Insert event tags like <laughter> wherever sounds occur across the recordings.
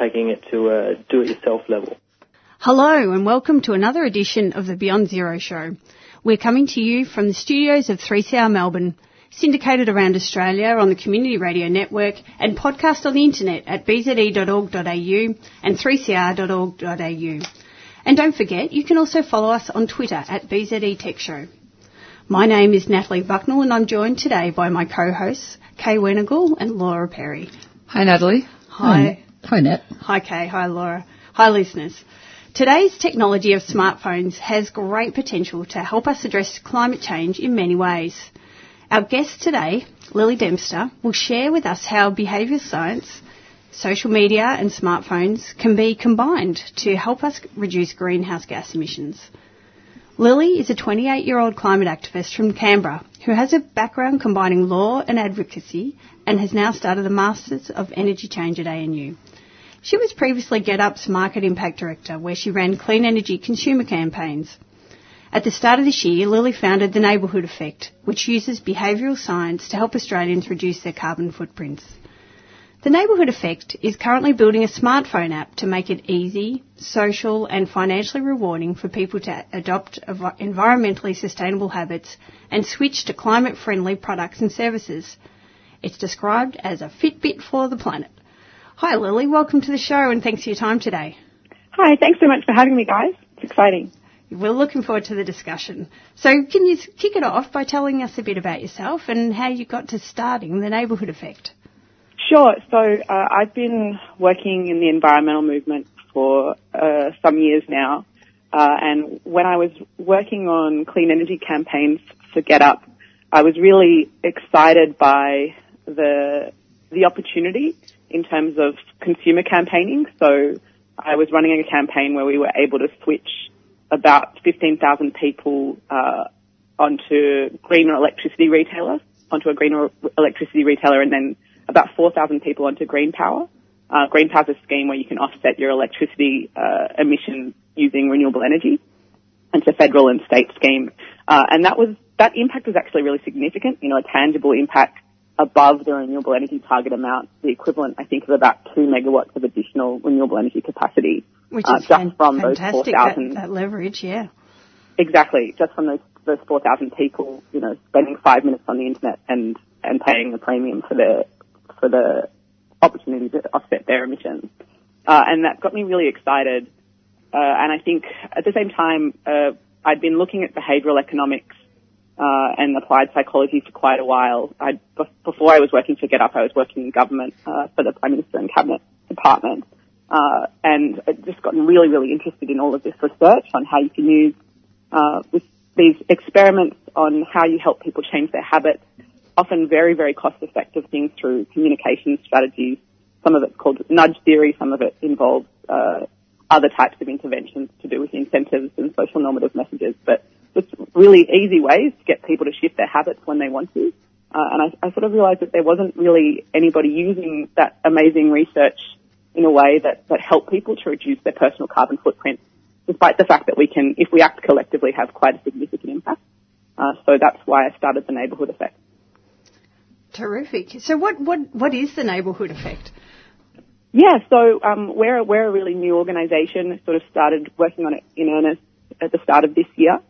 Taking it to a do-it-yourself level. Hello and welcome to another edition of the Beyond Zero Show. We're coming to you from the studios of 3CR Melbourne, syndicated around Australia on the Community Radio Network and podcast on the internet at bze.org.au and 3cr.org.au. And don't forget, you can also follow us on Twitter at BZE Tech Show. My name is Natalie Bucknell and I'm joined today by my co-hosts, Kay Wenegal and Laura Perry. Hi Natalie. Hi. Hi Nat. Hi Kay. Hi Laura. Hi listeners. Today's technology of smartphones has great potential to help us address climate change in many ways. Our guest today, Lily Dempster, will share with us how behaviour science, social media and smartphones can be combined to help us reduce greenhouse gas emissions. Lily is a 28 year old climate activist from Canberra who has a background combining law and advocacy and has now started a Masters of Energy Change at ANU. She was previously GetUp's Market Impact Director, where she ran clean energy consumer campaigns. At the start of this year, Lily founded the Neighbourhood Effect, which uses behavioural science to help Australians reduce their carbon footprints. The Neighbourhood Effect is currently building a smartphone app to make it easy, social and financially rewarding for people to adopt environmentally sustainable habits and switch to climate friendly products and services. It's described as a Fitbit for the planet. Hi, Lily. Welcome to the show and thanks for your time today. Hi, thanks so much for having me, guys. It's exciting. We're looking forward to the discussion. So, can you kick it off by telling us a bit about yourself and how you got to starting the Neighbourhood Effect? Sure. So, uh, I've been working in the environmental movement for uh, some years now. Uh, and when I was working on clean energy campaigns for GetUp, I was really excited by the the opportunity in terms of consumer campaigning. So I was running a campaign where we were able to switch about 15,000 people uh, onto greener electricity retailer, onto a greener electricity retailer, and then about 4,000 people onto green power. Uh, green power is a scheme where you can offset your electricity uh, emissions using renewable energy. It's a federal and state scheme, uh, and that was that impact was actually really significant. You know, a tangible impact above the renewable energy target amount, the equivalent, I think, of about two megawatts of additional renewable energy capacity. Which uh, is just from fantastic, those 4,000. That, that, leverage, yeah. Exactly. Just from those, those 4,000 people, you know, spending five minutes on the internet and, and paying a premium for the, for the opportunity to offset their emissions. Uh, and that got me really excited. Uh, and I think at the same time, uh, I'd been looking at behavioral economics uh, and applied psychology for quite a while. I, before I was working for GetUp, I was working in government uh, for the Prime Minister and Cabinet Department, uh, and I just gotten really, really interested in all of this research on how you can use uh, these experiments on how you help people change their habits, often very, very cost-effective things through communication strategies. Some of it's called nudge theory, some of it involves uh, other types of interventions to do with incentives and social normative messages, but just really easy ways to get people to shift their habits when they want to. Uh, and I, I sort of realized that there wasn't really anybody using that amazing research in a way that, that helped people to reduce their personal carbon footprint, despite the fact that we can, if we act collectively, have quite a significant impact. Uh, so that's why I started the neighbourhood effect. Terrific. So what, what, what is the neighbourhood effect? Yeah, so um, we're, we're a really new organisation, sort of started working on it in earnest at the start of this year.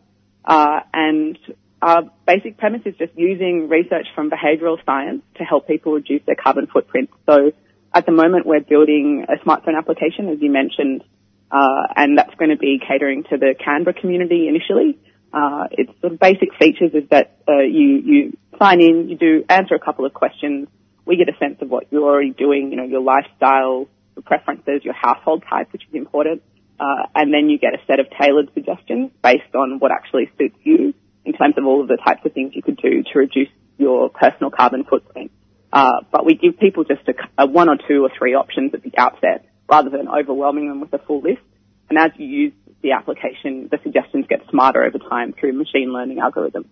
Uh, and our basic premise is just using research from behavioural science to help people reduce their carbon footprint. So at the moment, we're building a smartphone application, as you mentioned, uh, and that's going to be catering to the Canberra community initially. Uh, its of basic features is that uh, you you sign in, you do answer a couple of questions. We get a sense of what you're already doing, you know, your lifestyle, your preferences, your household type, which is important. Uh, and then you get a set of tailored suggestions based on what actually suits you in terms of all of the types of things you could do to reduce your personal carbon footprint. Uh, but we give people just a, a, one or two or three options at the outset rather than overwhelming them with a full list. And as you use the application, the suggestions get smarter over time through machine learning algorithms.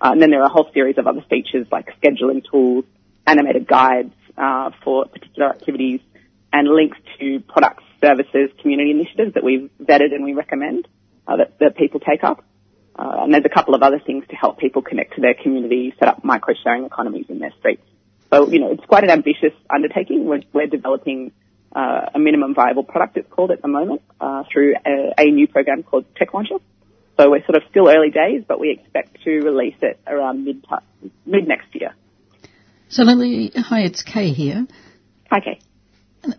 Uh, and then there are a whole series of other features like scheduling tools, animated guides uh, for particular activities, and links to products, services, community initiatives that we've vetted and we recommend uh, that, that people take up. Uh, and there's a couple of other things to help people connect to their community, set up micro-sharing economies in their streets. So, you know, it's quite an ambitious undertaking. We're, we're developing uh, a minimum viable product, it's called at the moment, uh, through a, a, new program called TechLauncher. So we're sort of still early days, but we expect to release it around mid, mid next year. So Lily, hi, it's Kay here. Hi, Kay.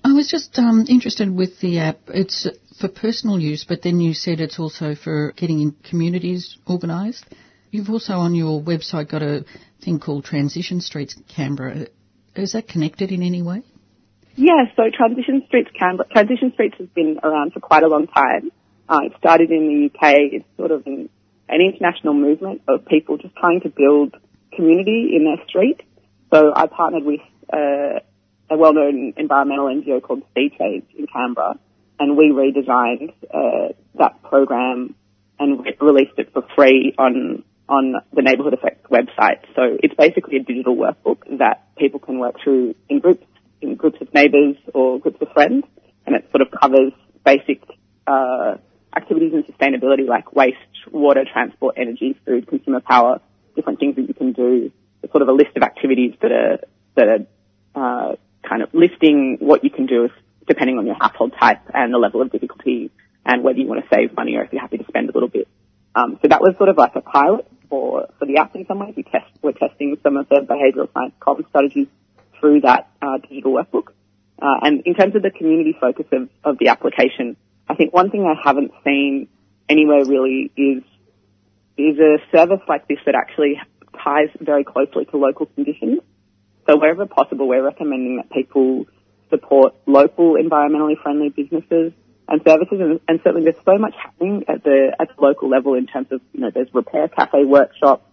I was just um, interested with the app. It's for personal use, but then you said it's also for getting in communities organised. You've also on your website got a thing called Transition Streets Canberra. Is that connected in any way? Yeah, so Transition Streets Canberra, Transition Streets has been around for quite a long time. Uh, it started in the UK. It's sort of an, an international movement of people just trying to build community in their street. So I partnered with uh, a well-known environmental NGO called SEE-Change in Canberra, and we redesigned uh, that program and re- released it for free on on the Neighbourhood Effects website. So it's basically a digital workbook that people can work through in groups, in groups of neighbours or groups of friends, and it sort of covers basic uh, activities in sustainability like waste, water, transport, energy, food, consumer power, different things that you can do. It's sort of a list of activities that are that are uh, kind of listing what you can do depending on your household type and the level of difficulty and whether you want to save money or if you're happy to spend a little bit. Um, so that was sort of like a pilot for, for the app in some ways. We test, we're testing some of the behavioural science coping strategies through that uh, digital workbook. Uh, and in terms of the community focus of, of the application, I think one thing I haven't seen anywhere really is is a service like this that actually ties very closely to local conditions. So wherever possible, we're recommending that people support local environmentally friendly businesses and services, and, and, certainly there's so much happening at the at the local level in terms of you know there's repair cafe workshops.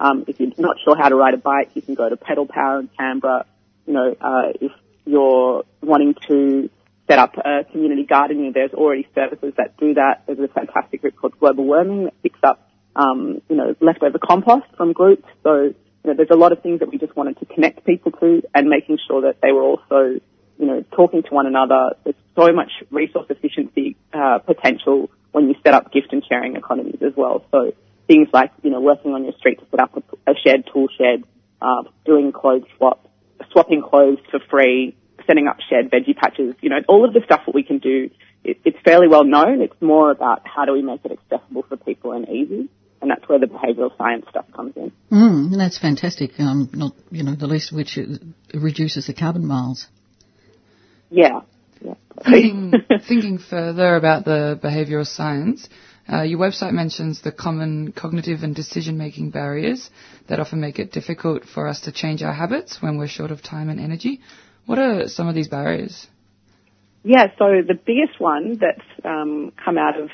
Um, if you're not sure how to ride a bike, you can go to Pedal Power in Canberra. You know, uh, if you're wanting to set up a community gardening, there's already services that do that. There's a fantastic group called Global Worming that picks up um, you know leftover compost from groups. So you know, there's a lot of things that we just wanted to connect people to and making sure that they were also, you know, talking to one another. There's so much resource efficiency uh, potential when you set up gift and sharing economies as well. So things like, you know, working on your street to set up a, a shared tool shed, uh, doing clothes swap, swapping clothes for free, setting up shared veggie patches, you know, all of the stuff that we can do, it, it's fairly well known. It's more about how do we make it accessible for people and easy and that's where the behavioural science stuff comes in. Mm, that's fantastic. Um, not you know the least of which it reduces the carbon miles. Yeah. yeah. Thinking, <laughs> thinking further about the behavioural science, uh, your website mentions the common cognitive and decision-making barriers that often make it difficult for us to change our habits when we're short of time and energy. What are some of these barriers? Yeah, so the biggest one that's um, come out of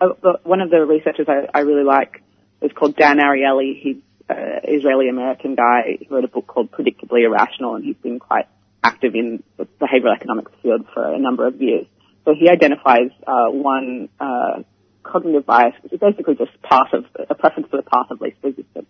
uh, one of the researchers I, I really like is called Dan Ariely. He's an Israeli American guy. He wrote a book called Predictably Irrational, and he's been quite active in the behavioral economics field for a number of years. So he identifies uh, one uh, cognitive bias, which is basically just path of a preference for the path of least resistance.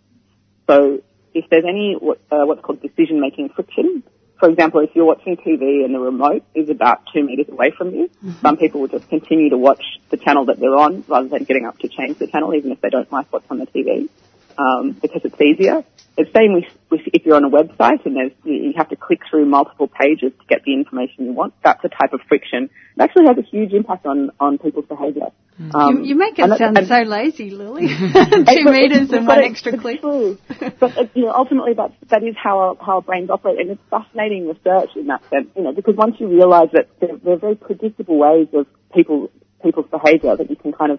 So if there's any uh, what's called decision making friction, for example, if you're watching TV and the remote is about two meters away from you, mm-hmm. some people will just continue to watch the channel that they're on rather than getting up to change the channel, even if they don't like what's on the TV, um, because it's easier. It's same with, with if you're on a website and there's, you have to click through multiple pages to get the information you want. That's a type of friction. It actually has a huge impact on, on people's behaviour. Mm. Um, you, you, make it sound so lazy, Lily. <laughs> <laughs> Two meters and one extra click. True. <laughs> but uh, you know, ultimately, that that is how our, how our brains operate, and it's fascinating research in that sense. You know, because once you realise that there, there, are very predictable ways of people people's behaviour that you can kind of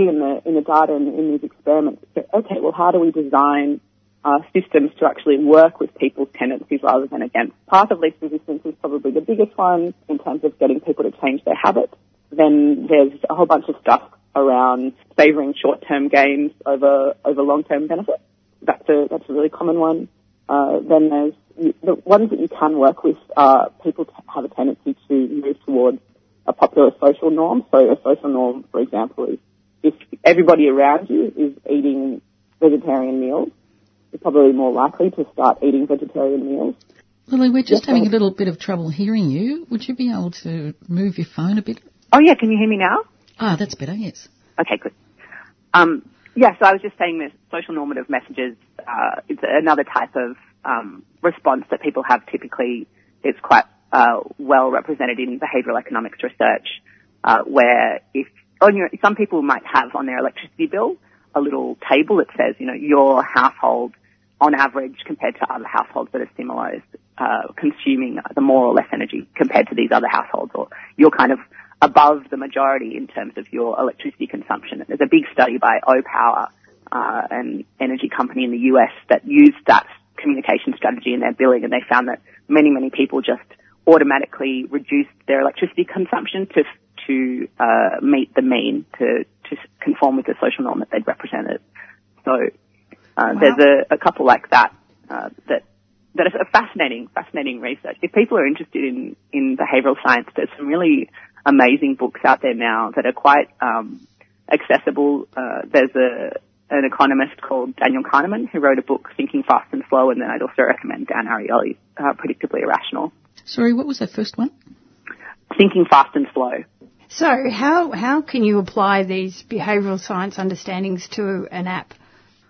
in the in the data and in these experiments. So, okay, well, how do we design uh, systems to actually work with people's tendencies rather than against. Path of least resistance is probably the biggest one in terms of getting people to change their habits. Then there's a whole bunch of stuff around favouring short-term gains over over long-term benefits. That's a that's a really common one. Uh, then there's the ones that you can work with are people have a tendency to move towards a popular social norm. So a social norm, for example, is if everybody around you is eating vegetarian meals, you're probably more likely to start eating vegetarian meals. Lily, we're just Yes, having a little bit of trouble hearing you. Would you be able to move your phone a bit? Oh yeah, can you hear me now? Ah, that's better, yes. Okay, good. Um, yeah, so I was just saying that social normative messages, uh, it's another type of um, response that people have typically. It's quite uh, well represented in behavioural economics research, uh, where if some people might have on their electricity bill a little table that says, you know, your household on average compared to other households that are similar is uh, consuming the more or less energy compared to these other households, or you're kind of above the majority in terms of your electricity consumption. There's a big study by Opower, uh, an energy company in the US that used that communication strategy in their billing, and they found that many, many people just automatically reduced their electricity consumption to to uh, meet the mean, to to conform with the social norm that they'd represented. So uh, there's a, a couple like that uh, that that is a fascinating, fascinating research. If people are interested in in behavioural science, there's some really amazing books out there now that are quite um, accessible. Uh, there's a an economist called Daniel Kahneman who wrote a book, Thinking Fast and Slow, and then I'd also recommend Dan Ariely's uh, Predictably Irrational. Sorry, what was that first one? Thinking Fast and Slow. So, how how can you apply these behavioural science understandings to an app?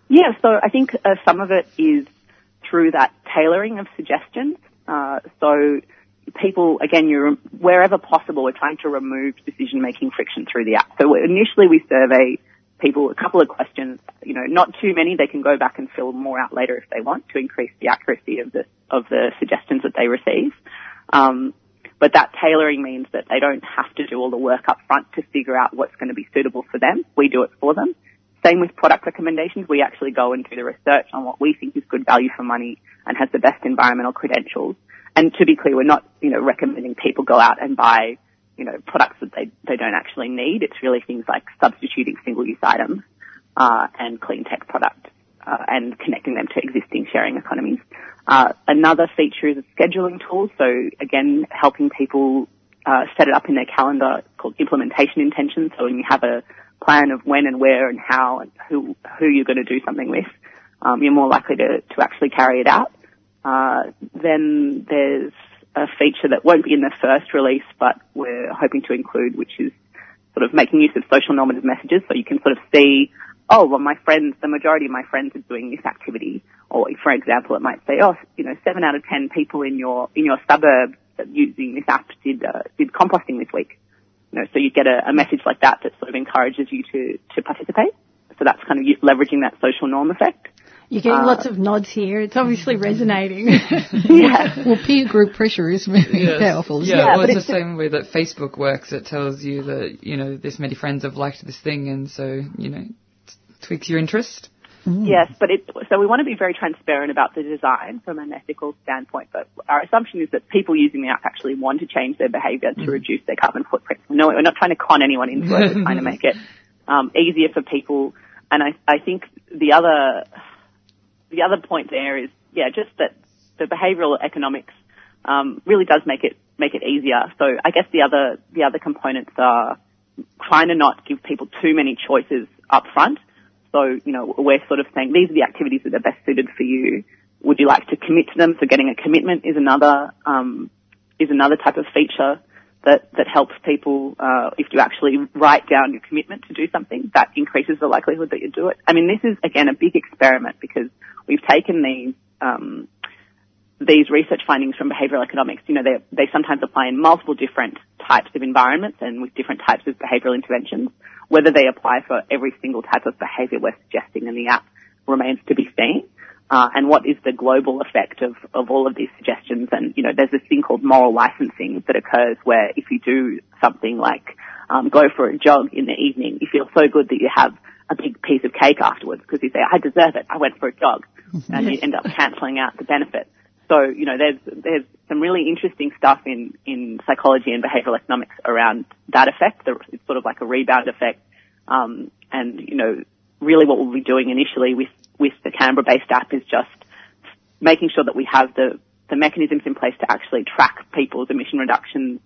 Yeah, so I think uh, some of it is through that tailoring of suggestions. Uh, so people, again, you're wherever possible, we're trying to remove decision-making friction through the app. So initially, we survey people a couple of questions. You know, not too many. They can go back and fill more out later if they want to increase the accuracy of the of the suggestions that they receive. Um, but that tailoring means that they don't have to do all the work up front to figure out what's going to be suitable for them. We do it for them. Same with product recommendations. We actually go and do the research on what we think is good value for money and has the best environmental credentials. And to be clear, we're not, you know, recommending people go out and buy, you know, products that they, they don't actually need. It's really things like substituting single-use items, uh, and clean tech products, uh, and connecting them to existing sharing economies. Uh, another feature is a scheduling tool. So again, helping people, uh, set it up in their calendar called implementation intentions. So when you have a plan of when and where and how and who, who you're going to do something with, um, you're more likely to, to actually carry it out. Uh, then there's a feature that won't be in the first release, but we're hoping to include, which is sort of making use of social normative messages. So you can sort of see, oh, well, my friends, the majority of my friends are doing this activity. Or, for example, it might say, oh, you know, seven out of ten people in your in your suburb using this app did uh, did composting this week. You know, so you get a, a message like that that sort of encourages you to to participate. So that's kind of leveraging that social norm effect. You're getting Uh, lots of nods here. It's obviously resonating. <laughs> <laughs> yeah. Well, peer group pressure is very Yes. <laughs> powerful. Isn't Yeah, it? well, but it's it's the same way that Facebook works. It tells you that, you know, this many friends have liked this thing and so, you know, t- tweaks your interest. Yes, but it, so we want to be very transparent about the design from an ethical standpoint, but our assumption is that people using the app actually want to change their behavior to reduce their carbon footprint. No, we're not trying to con anyone into it. We're trying to make it um, easier for people. And I, I think the other, the other point there is, yeah, just that the behavioral economics um, really does make it make it easier. So I guess the other the other components are trying to not give people too many choices up front. So, you know, we're sort of saying these are the activities that are best suited for you. Would you like to commit to them? So getting a commitment is another, um, is another type of feature that, that helps people, uh, if you actually write down your commitment to do something, that increases the likelihood that you do it. I mean, this is again a big experiment because we've taken these, um, these research findings from behavioral economics, you know, they, they sometimes apply in multiple different types of environments and with different types of behavioral interventions. Whether they apply for every single type of behavior we're suggesting in the app remains to be seen. Uh, and what is the global effect of, of all of these suggestions? And, you know, there's this thing called moral licensing that occurs where if you do something like um, go for a jog in the evening, you feel so good that you have a big piece of cake afterwards because you say, I deserve it. I went for a jog. And you end up cancelling out the benefit. So, you know, there's, there's some really interesting stuff in, in psychology and behavioral economics around that effect. It's sort of like a rebound effect. Um, and, you know, really what we'll be doing initially with, with the Canberra-based app is just making sure that we have the, the mechanisms in place to actually track people's emission reductions,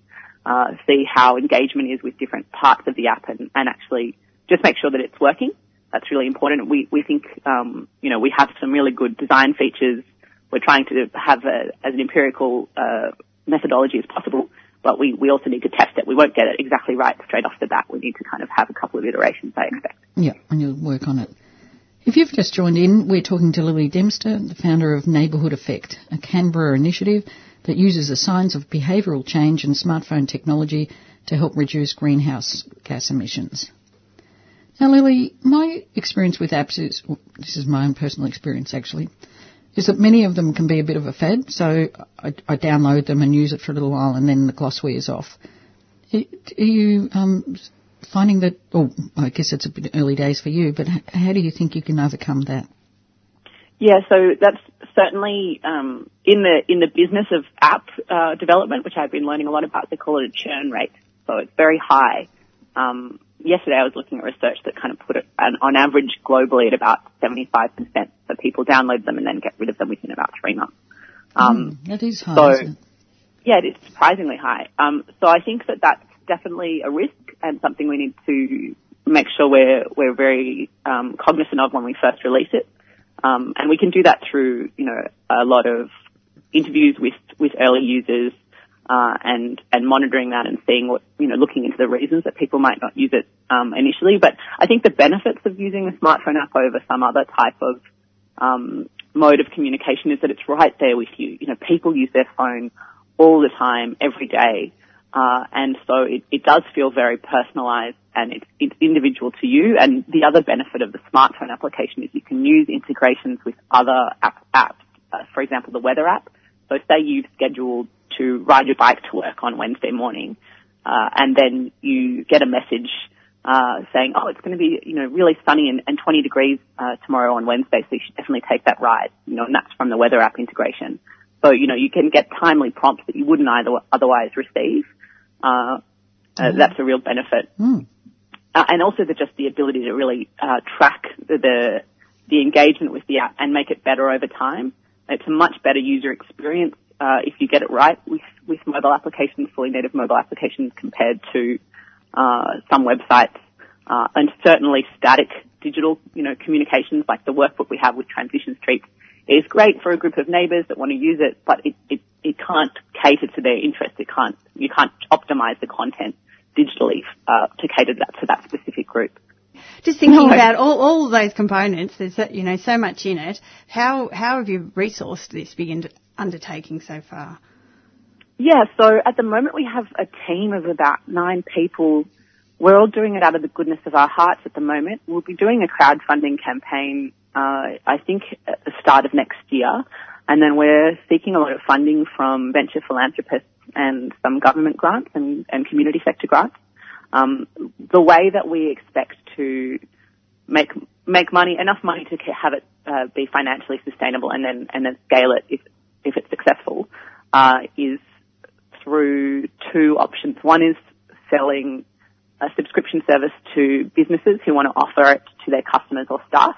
uh, see how engagement is with different parts of the app and, and actually just make sure that it's working. That's really important. We, we think, um, you know, we have some really good design features. We're trying to have a, as an empirical, uh, methodology as possible, but we, we also need to test it. We won't get it exactly right straight off the bat. We need to kind of have a couple of iterations, I expect. Yeah, and you'll work on it. If you've just joined in, we're talking to Lily Dempster, the founder of Neighbourhood Effect, a Canberra initiative that uses the science of behavioural change and smartphone technology to help reduce greenhouse gas emissions. Now, Lily, my experience with apps is, this is my own personal experience actually, is that many of them can be a bit of a fad, so I, I download them and use it for a little while and then the gloss wears off. Are you um, finding that, oh, I guess it's a bit early days for you, but how do you think you can overcome that? Yeah, so that's certainly um, in the in the business of app uh, development, which I've been learning a lot about. They call it a churn rate, so it's very high. Um, yesterday, I was looking at research that kind of put it an, on average globally at about 75% that people download them and then get rid of them within about three months. Um, mm, that is high. So, yeah, it is surprisingly high. Um, so I think that that's definitely a risk and something we need to make sure we're we're very um, cognizant of when we first release it. Um, and we can do that through, you know, a lot of interviews with, with early users, uh, and, and monitoring that and seeing what, you know, looking into the reasons that people might not use it, um, initially. But I think the benefits of using a smartphone app over some other type of, um, mode of communication is that it's right there with you. You know, people use their phone all the time, every day. Uh, and so it, it does feel very personalized and it's, it's individual to you. And the other benefit of the smartphone application is you can use integrations with other app, apps. Uh, for example, the weather app. So say you've scheduled to ride your bike to work on Wednesday morning, uh, and then you get a message uh, saying, "Oh, it's going to be you know really sunny and, and 20 degrees uh, tomorrow on Wednesday, so you should definitely take that ride." You know, and that's from the weather app integration. So you know you can get timely prompts that you wouldn't either otherwise receive. Uh, mm. that's a real benefit. Mm. Uh, and also the, just the ability to really uh, track the, the, the engagement with the app and make it better over time. It's a much better user experience uh, if you get it right with with mobile applications, fully native mobile applications, compared to uh, some websites, uh, and certainly static digital, you know, communications like the workbook we have with Transition Street is great for a group of neighbours that want to use it, but it, it, it can't cater to their interests. It can't you can't optimise the content digitally uh, to cater that to that specific group. Just thinking no. about all, all those components, there's you know so much in it. How how have you resourced this big undertaking so far? Yeah, so at the moment we have a team of about nine people. We're all doing it out of the goodness of our hearts at the moment. We'll be doing a crowdfunding campaign, uh, I think, at the start of next year. And then we're seeking a lot of funding from venture philanthropists and some government grants and, and community sector grants. Um, the way that we expect to make make money, enough money to have it uh, be financially sustainable, and then and then scale it if if it's successful, uh, is through two options. One is selling a subscription service to businesses who want to offer it to their customers or staff.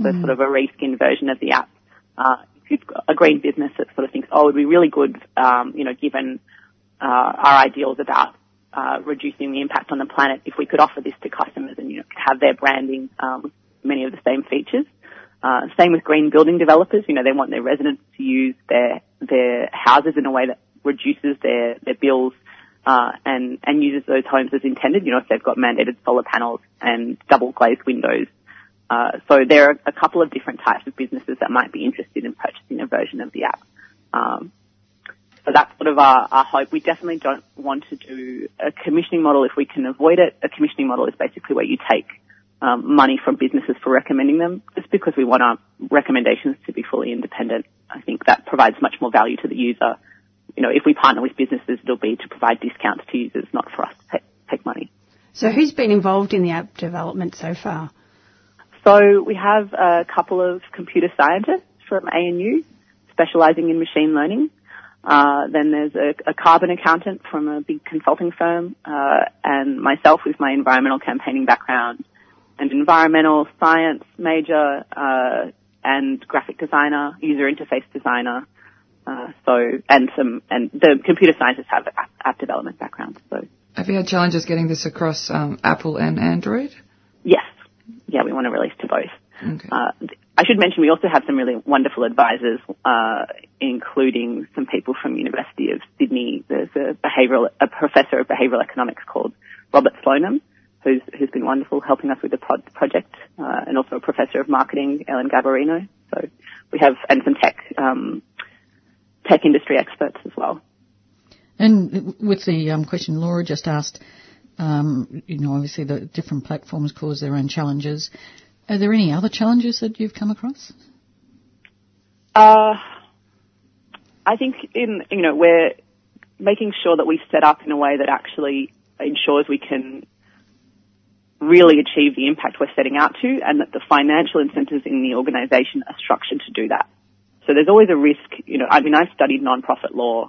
So mm. sort of a reskin version of the app. Uh, if you've got a green business that sort of thinks, oh, it would be really good, um, you know, given uh, our ideals about uh, reducing the impact on the planet, if we could offer this to customers and you know have their branding, um, many of the same features. Uh, same with green building developers. You know, they want their residents to use their their houses in a way that reduces their their bills uh, and and uses those homes as intended. You know, if they've got mandated solar panels and double glazed windows. Uh, so there are a couple of different types of businesses that might be interested in purchasing a version of the app. Um, so that's sort of our, our hope. We definitely don't want to do a commissioning model if we can avoid it. A commissioning model is basically where you take um, money from businesses for recommending them, just because we want our recommendations to be fully independent. I think that provides much more value to the user. You know, if we partner with businesses, it'll be to provide discounts to users, not for us to take, take money. So who's been involved in the app development so far? So we have a couple of computer scientists from ANU specialising in machine learning. Uh, then there's a, a, carbon accountant from a big consulting firm, uh, and myself with my environmental campaigning background, an environmental science major, uh, and graphic designer, user interface designer. Uh, So, and some, and the computer scientists have app, app development backgrounds. So, have you had challenges getting this across um, Apple and Android? Yes. Yeah, we want to release to both. Okay. Uh, I should mention we also have some really wonderful advisors, uh, including some people from University of Sydney. There's a behavioural, a professor of behavioural economics called Robert Slonim, who's who's been wonderful helping us with the pro- project, uh, and also a professor of marketing, Ellen Garbarino. So we have and some tech um, tech industry experts as well. And with the um, question Laura just asked, um, you know, obviously the different platforms cause their own challenges. Are there any other challenges that you've come across? Uh, I think in you know we're making sure that we set up in a way that actually ensures we can really achieve the impact we're setting out to, and that the financial incentives in the organisation are structured to do that. So there's always a risk. You know, I mean, I've studied non-profit law,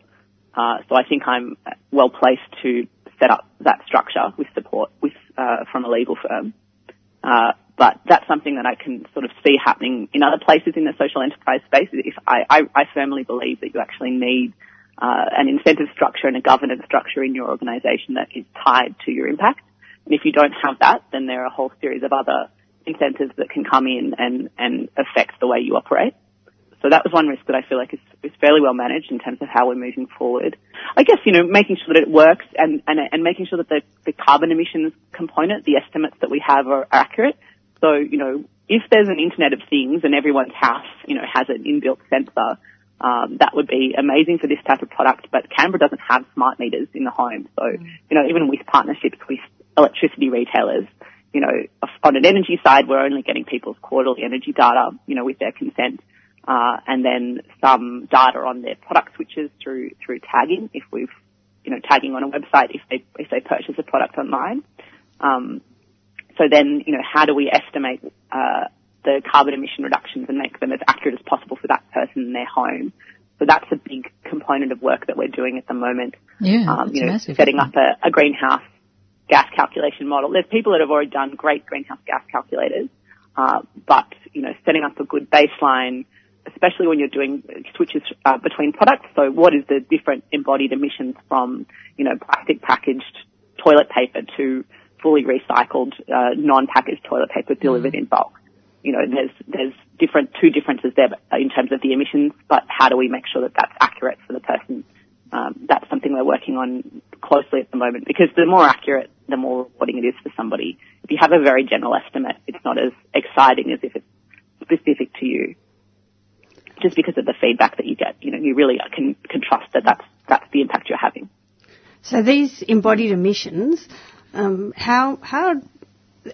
uh, so I think I'm well placed to set up that structure with support with uh, from a legal firm. Uh, but that's something that I can sort of see happening in other places in the social enterprise space. If I, I, I firmly believe that you actually need uh, an incentive structure and a governance structure in your organisation that is tied to your impact. And if you don't have that, then there are a whole series of other incentives that can come in and, and affect the way you operate. So that was one risk that I feel like is, is fairly well managed in terms of how we're moving forward. I guess, you know, making sure that it works and, and, and making sure that the, the carbon emissions component, the estimates that we have are accurate so, you know, if there's an Internet of Things and everyone's house, you know, has an inbuilt sensor, um, that would be amazing for this type of product. But Canberra doesn't have smart meters in the home. So, you know, even with partnerships with electricity retailers, you know, on an energy side, we're only getting people's quarterly energy data, you know, with their consent. Uh, and then some data on their product switches through, through tagging if we've, you know, tagging on a website if they, if they purchase a product online. Um, so then, you know, how do we estimate uh, the carbon emission reductions and make them as accurate as possible for that person in their home? So that's a big component of work that we're doing at the moment. Yeah, um, you know, massive, setting up a, a greenhouse gas calculation model. There's people that have already done great greenhouse gas calculators, uh, but you know, setting up a good baseline, especially when you're doing switches uh, between products. So, what is the different embodied emissions from you know plastic packaged toilet paper to fully recycled, uh, non-packaged toilet paper delivered mm. in bulk. You know, there's there's different two differences there in terms of the emissions, but how do we make sure that that's accurate for the person? Um, that's something we're working on closely at the moment because the more accurate, the more rewarding it is for somebody. If you have a very general estimate, it's not as exciting as if it's specific to you. Just because of the feedback that you get, you know, you really can can trust that that's that's the impact you're having. So these embodied emissions, um, how how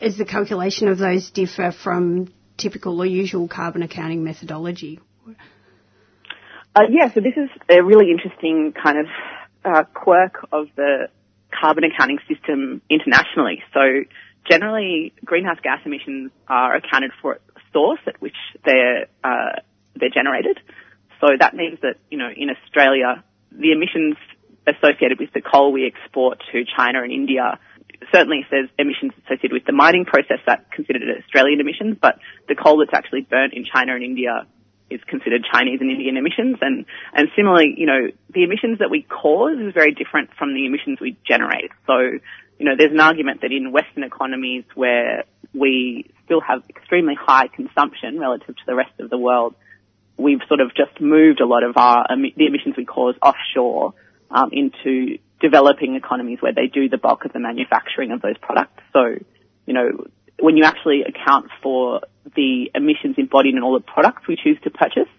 is the calculation of those differ from typical or usual carbon accounting methodology? Uh, yeah, so this is a really interesting kind of uh, quirk of the carbon accounting system internationally. So generally, greenhouse gas emissions are accounted for at the source at which they're uh, they're generated. So that means that you know in Australia, the emissions associated with the coal we export to China and India certainly there's emissions associated with the mining process, that's considered Australian emissions, but the coal that's actually burnt in China and India is considered Chinese and Indian emissions. And, and similarly, you know, the emissions that we cause is very different from the emissions we generate. So, you know, there's an argument that in Western economies where we still have extremely high consumption relative to the rest of the world, we've sort of just moved a lot of our, the emissions we cause offshore um, into developing economies where they do the bulk of the manufacturing of those products. So, you know, when you actually account for the emissions embodied in all the products we choose to purchase,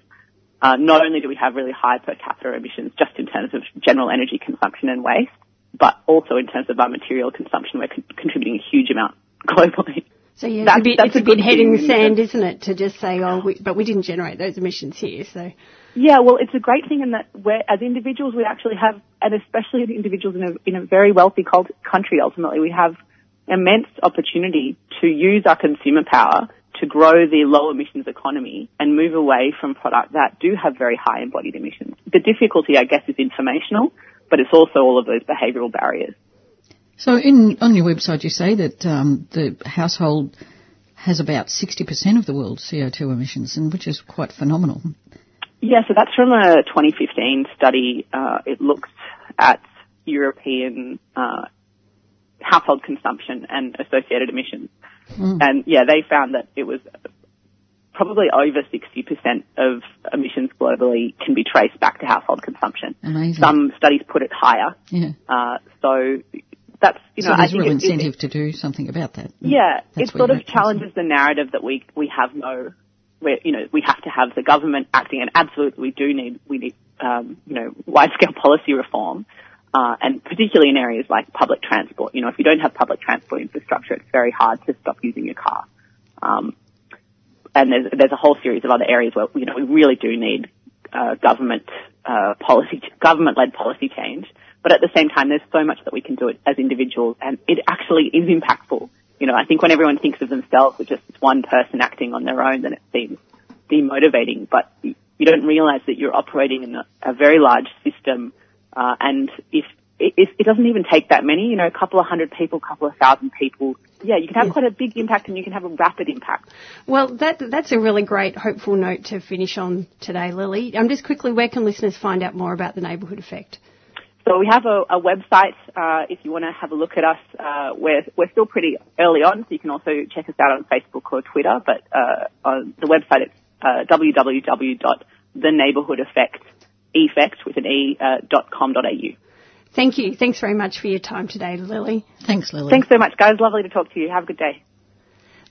uh, not only do we have really high per capita emissions just in terms of general energy consumption and waste, but also in terms of our material consumption, we're con- contributing a huge amount <laughs> globally. So yeah, it's a bit, it's a, a bit head in the sand, isn't it, to just say, oh, we, but we didn't generate those emissions here, so. Yeah, well, it's a great thing in that we're, as individuals, we actually have, and especially as individuals in a, in a very wealthy cult- country, ultimately, we have immense opportunity to use our consumer power to grow the low emissions economy and move away from products that do have very high embodied emissions. The difficulty, I guess, is informational, but it's also all of those behavioural barriers. So, in on your website, you say that um, the household has about 60% of the world's CO2 emissions, and which is quite phenomenal. Yeah, so that's from a 2015 study. Uh, it looked at European uh, household consumption and associated emissions. Mm. And yeah, they found that it was probably over 60% of emissions globally can be traced back to household consumption. Amazing. Some studies put it higher. Yeah. Uh, so that's, you so know, there's I think real it, incentive it, to do something about that. Yeah, That's it sort of challenges the narrative that we, we have no, where, you know, we have to have the government acting and absolutely we do need, we need, um, you know, wide scale <laughs> policy reform. Uh, and particularly in areas like public transport. You know, if you don't have public transport infrastructure, it's very hard to stop using your car. Um, and there's there's a whole series of other areas where you know we really do need uh, government uh, policy, <laughs> government-led policy change. But at the same time, there's so much that we can do it as individuals, and it actually is impactful. You know, I think when everyone thinks of themselves as just one person acting on their own, then it seems demotivating. But you don't realize that you're operating in a, a very large system uh, and if it, it, doesn't even take that many, you know, a couple of hundred people, a couple of thousand people. Yeah, you can have yes. quite a big impact and you can have a rapid impact. Well, that that's a really great, hopeful note to finish on today, Lily. Um, just quickly, where can listeners find out more about the neighbourhood effect? So we have a, a website. Uh, if you want to have a look at us, uh, we're we're still pretty early on, so you can also check us out on Facebook or Twitter. But uh, on the website, it's uh, www.theneighbourhoodeffect.com effect with an e uh, dot com dot au. Thank you. Thanks very much for your time today, Lily. Thanks, Lily. Thanks so much, guys. Lovely to talk to you. Have a good day.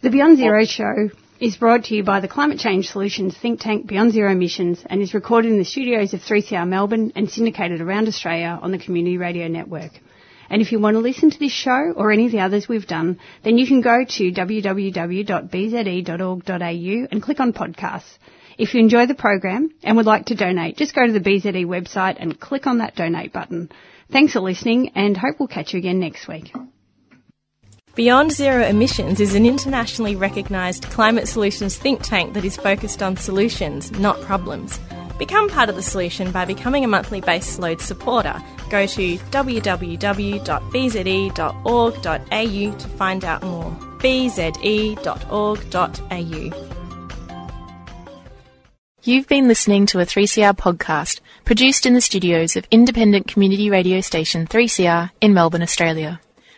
The Beyond Zero show is brought to you by the Climate Change Solutions think tank Beyond Zero Emissions and is recorded in the studios of 3CR Melbourne and syndicated around Australia on the Community Radio Network. And if you want to listen to this show or any of the others we've done, then you can go to www.bze.org.au and click on podcasts. If you enjoy the program and would like to donate, just go to the BZE website and click on that donate button. Thanks for listening and hope we'll catch you again next week. Beyond Zero Emissions is an internationally recognised climate solutions think tank that is focused on solutions, not problems. Become part of the solution by becoming a monthly base load supporter. Go to www.bze.org.au to find out more. bze.org.au You've been listening to a 3CR podcast produced in the studios of independent community radio station 3CR in Melbourne, Australia.